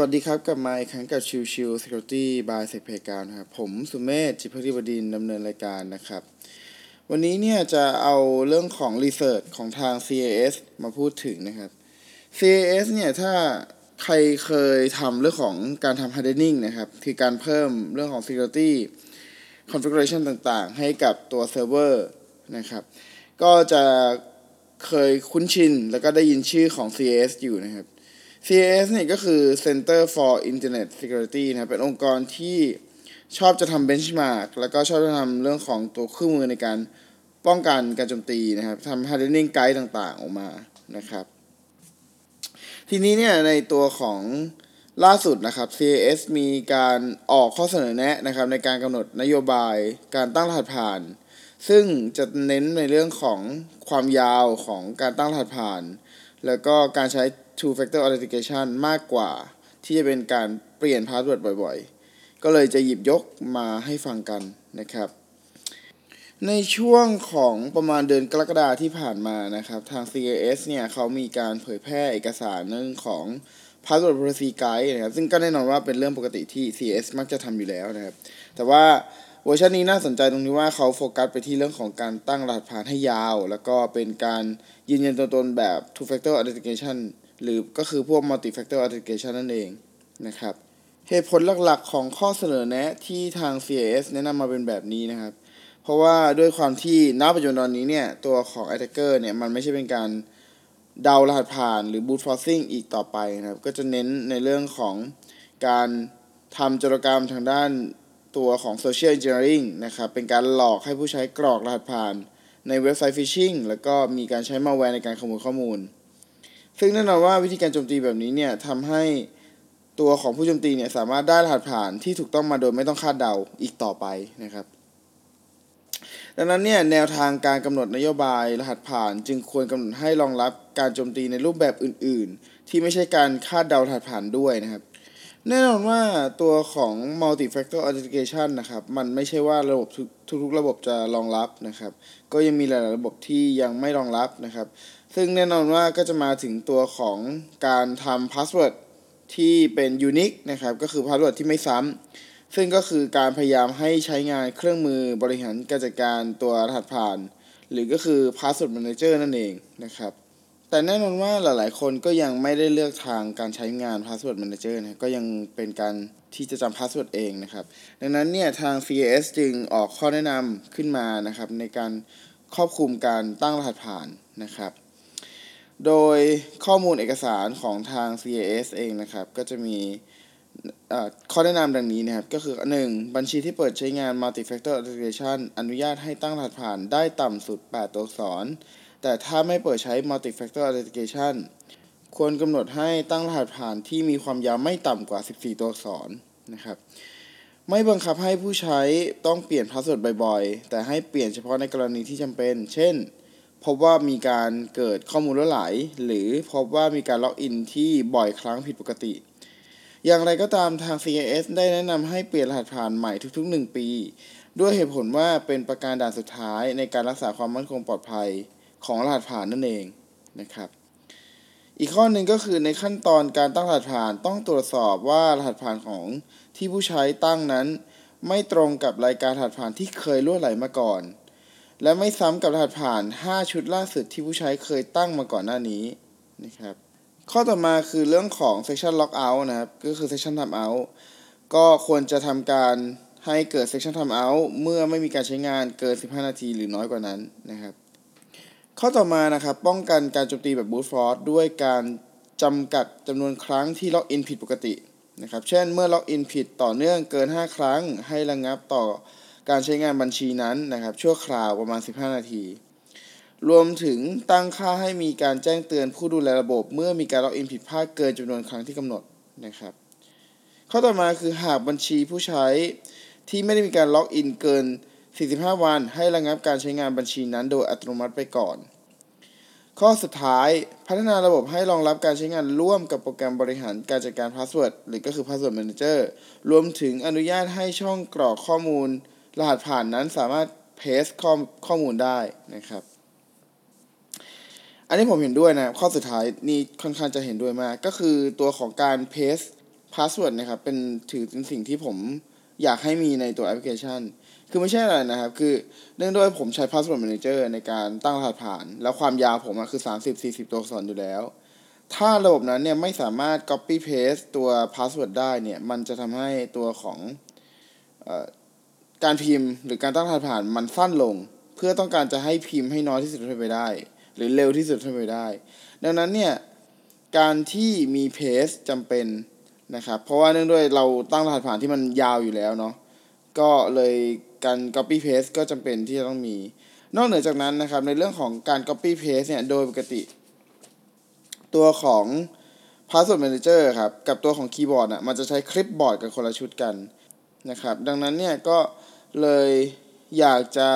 สวัสดีครับกลับมาอีกครั้งกับชิวชิว Security by s e c p a y การนะครับผมสุเมธจิตภักดีบดินทร์ดำเนินรายการนะครับ วันนี้เนี่ยจะเอาเรื่องของ Research ของทาง CIS มาพูดถึงนะครับ CIS เนี่ยถ้าใครเคยทำเรื่องของการทำ hardening นะครับ คือการเพิ่มเรื่องของ security configuration ต่างๆ ให้กับตัวเซิร์ฟเวอร์นะครับ ก็จะเคยคุ้นชินแล้วก็ได้ยินชื่อของ CIS อยู่นะครับ CAS เนี่ยก็คือ Center for Internet Security นะครับเป็นองค์กรที่ชอบจะทำ benchmark แล้วก็ชอบจะทำเรื่องของตัวเครื่องมือในการป้องกันการโจมตีนะครับทำ hardening guide ต่างๆ ออกมานะครับ ทีนี้เนี่ยในตัวของล่าสุดนะครับ CAS มีการออกข้อเสนอแนะนะครับในการกำหนดนโยบายการตั้งรหัสผ่าน ซึ่งจะเน้นในเรื่องของความยาวของการตั้งรหัสผ่าน แล้วก็การใช้ two factor authentication มากกว่าที่จะเป็นการเปลี่ยน password บ่อยๆ ก็เลยจะหยิบยกมาให้ฟังกันนะครับ ในช่วงของประมาณเดือนกรกฎาที่ผ่านมานะครับ ทาง CIS เนี่ยเขามีการเผยแพร่เอกสารเรื่องของ Password Policy Guide นะครับ ซึ่งก็แน่นอนว่าเป็นเรื่องปกติที่ CIS มักจะทำอยู่แล้วนะครับ แต่ว่าเวอร์ชันนี้น่าสนใจตรงที่ว่าเขาโฟกัสไปที่เรื่องของการตั้งรหัสผ่านให้ยาว แล้วก็เป็นการยืนยันตัวตนแบบ two factor authentication หรือก็คือพวก multi factor authentication นั่นเองนะครับ เหตุผลหลักๆของข้อเสนอแนะที่ทาง CAS แนะนำมาเป็นแบบนี้นะครับ เพราะว่าด้วยความที่ณปัจจุบันตอนนี้เนี่ย ตัวของ attacker เนี่ย มันไม่ใช่เป็นการเดารหัสผ่านหรือ boot forcing อีกต่อไปนะครับ ก็จะเน้นในเรื่องของการทำจรกรรมทางด้านตัวของ social engineering นะครับ เป็นการหลอกให้ผู้ใช้กรอกรหัสผ่านในเว็บไซต์ phishing แล้วก็มีการใช้มาแวร์ในการขโมยข้อมูล ซึ่งแน่นอนว่าวิธีการโจมตีแบบนี้เนี่ยทำให้ตัวของผู้โจมตีเนี่ยสามารถได้รหัสผ่านที่ถูกต้องมาโดยไม่ต้องคาดเดาอีกต่อไปนะครับ ดังนั้นเนี่ยแนวทางการกำหนดนโยบายรหัสผ่านจึงควรกำหนดให้รองรับการโจมตีในรูปแบบอื่น ๆ ที่ไม่ใช่การคาดเดารหัสผ่านด้วยนะครับ แน่นอนว่าตัวของ multi factor authentication นะครับ มันไม่ใช่ว่าระบบทุกๆระบบจะรองรับนะครับ ก็ยังมีหลายๆระบบที่ยังไม่รองรับนะครับ ซึ่งแน่นอนว่าก็จะมาถึงตัวของการทำ password ที่เป็น unique นะครับ ก็คือ password ที่ไม่ซ้ำ ซึ่งก็คือการพยายามให้ใช้งานเครื่องมือบริหารการจัดการตัวรหัสผ่าน หรือก็คือ password manager นั่นเองนะครับ แต่แน่นอนว่าหลายๆ คนก็ยังไม่ได้เลือกทางการใช้งาน password manager นะก็ยังเป็นการที่จะจำ password เองนะครับ ดังนั้นเนี่ยทาง CAS จึงออกข้อแนะนำขึ้นมานะครับในการครอบคลุมการตั้งรหัสผ่านนะครับ โดยข้อมูลเอกสารของทาง CAS เองนะครับ ก็จะมีข้อแนะนำดังนี้นะครับ ก็คือ 1. บัญชีที่เปิดใช้งาน multi factor authentication อนุญาตให้ตั้งรหัสผ่านได้ต่ำสุด 8 ตัวอักษร แต่ถ้าไม่เปิดใช้ multi factor authentication ควรกำหนดให้ตั้งรหัสผ่านที่มีความยาวไม่ต่ำกว่า 14 ตัวอักษรนะครับ ไม่บังคับให้ผู้ใช้ต้องเปลี่ยน password บ่อยๆ แต่ให้เปลี่ยนเฉพาะในกรณีที่จำเป็น เช่น พบว่ามีการเกิดข้อมูลรั่วไหล หรือพบว่ามีการล็อกอินที่บ่อยครั้งผิดปกติ อย่างไรก็ตามทาง CIS ได้แนะนำให้เปลี่ยนรหัสผ่านใหม่ทุกๆ 1 ปี ด้วยเหตุผลว่าเป็นประการด่านสุดท้ายในการรักษาความมั่นคงปลอดภัยของรหัสผ่านนั่นเองนะครับอีกข้อหนึ่งก็คือในขั้นตอนการตั้งรหัสผ่านต้องตรวจสอบว่ารหัสผ่านของที่ผู้ใช้ตั้งนั้น ไม่ตรงกับรายการรหัสผ่านที่เคยล่วไหลมาก่อน และไม่ซ้ำกับรหัสผ่าน 5 ชุดล่าสุดที่ผู้ใช้เคยตั้งมาก่อนหน้านี้นะครับ ข้อต่อมาคือเรื่องของ section lockout นะครับ ก็คือ section timeout ก็ควรจะทำการให้เกิด section timeout เมื่อไม่มีการใช้งานเกิน 15 นาทีหรือน้อยกว่านั้นนะครับ ข้อต่อมานะครับ ป้องกันการโจมตีแบบ brute force ด้วยการจำกัดจำนวนครั้งที่ล็อกอินผิดปกตินะครับ เช่น เมื่อล็อกอินผิดต่อเนื่องเกิน 5 ครั้ง ให้ระงงับต่อ การใช้งานบัญชีนั้นนะครับ ชั่วคราวประมาณ 15 นาที รวมถึงตั้งค่าให้มีการแจ้งเตือนผู้ดูแลระบบ เมื่อมีการล็อกอินผิดพลาดเกินจำนวนครั้งที่กำหนดนะครับ ข้อต่อมาคือหากบัญชีผู้ใช้ที่ไม่ได้มีการล็อกอินเกิน 45 วัน ให้ระงับการใช้งานบัญชีนั้นโดยอัตโนมัติไปก่อน ข้อสุดท้ายพัฒนาระบบให้รองรับการใช้งานร่วมกับโปรแกรมบริหารการจัดการ password หรือก็คือ Password Manager รวมถึงอนุญาตให้ช่องกรอกข้อมูล รหัสผ่านนั้นสามารถ paste ข้อข้อมูลได้นะครับ อันนี้ผมเห็นด้วยนะข้อสุดท้ายนี่ค่อนข้างจะเห็นด้วยมาก ก็คือตัวของการ paste password นะครับเป็นถือเป็นสิ่งที่ผมอยากให้มีในตัวแอปพลิเคชัน คือไม่ใช่อะไรนะครับ คือเนื่องด้วยผมใช้ Password Manager ในการตั้งรหัสผ่าน แล้วความยาวผมอะคือ 30-40 ตัวอักษรอยู่แล้ว ถ้าระบบนั้นเนี่ยไม่สามารถ copy paste ตัว password ได้เนี่ย มันจะทำให้ตัวของ การพิมพ์หรือการตั้งรหัสผ่านมันสั้นลง เพื่อต้องการจะให้พิมพ์ให้น้อยที่สุดเท่าไปได้ หรือเร็วที่สุดเท่าไปได้ ดังนั้นเนี่ยการที่มี paste จำเป็นนะครับเพราะว่าเนื่องด้วยเราตั้งรหัสผ่านที่มันยาวอยู่แล้วเนาะก็เลยการ copy paste ก็จำเป็นที่จะต้องมี นอกเหนือจากนั้นนะครับในเรื่องของการ copy paste เนี่ยโดยปกติ ตัวของ password manager ครับกับตัวของคีย์บอร์ดอะมันจะใช้คลิปบอร์ดกันคนละชุดกันนะครับดังนั้นเนี่ยก็ เลยอยากจะ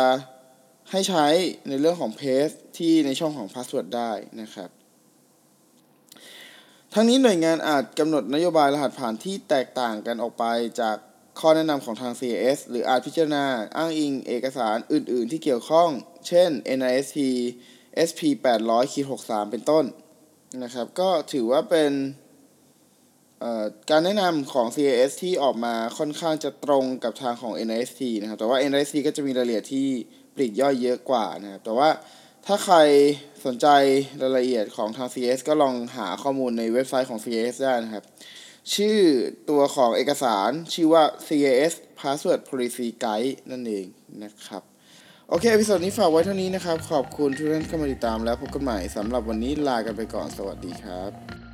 ให้ใช้ในเรื่องของ paste ที่ในช่องของ password ได้นะครับ ทั้งนี้หน่วยงานอาจกำหนดนโยบายรหัสผ่านที่แตกต่างกันออกไปจากข้อแนะนำของทาง CAS หรืออาจพิจารณาอ้างอิงเอกสารอื่น ๆ ที่เกี่ยวข้อง เช่น NIST SP 800 63 เป็นต้นนะครับ ก็ถือว่าเป็น การแนะนำของ CAS ที่ออกมาค่อนข้างจะตรงกับทางของ NIST นะครับ แต่ว่า NIST ก็จะมีรายละเอียดที่ปลีกย่อยเยอะกว่านะครับ แต่ว่าถ้าใครสนใจรายละเอียดของทาง CAS ก็ลองหาข้อมูลในเว็บไซต์ของ CAS ได้นะครับ ชื่อตัวของเอกสารชื่อว่า CAS Password Policy Guide นั่นเองนะครับ โอเคพิโซดนี้ฝากไว้เท่านี้นะครับ ขอบคุณทุกท่านที่เข้ามาติดตามแล้วพบกันใหม่สำหรับวันนี้ลากันไปก่อน สวัสดีครับ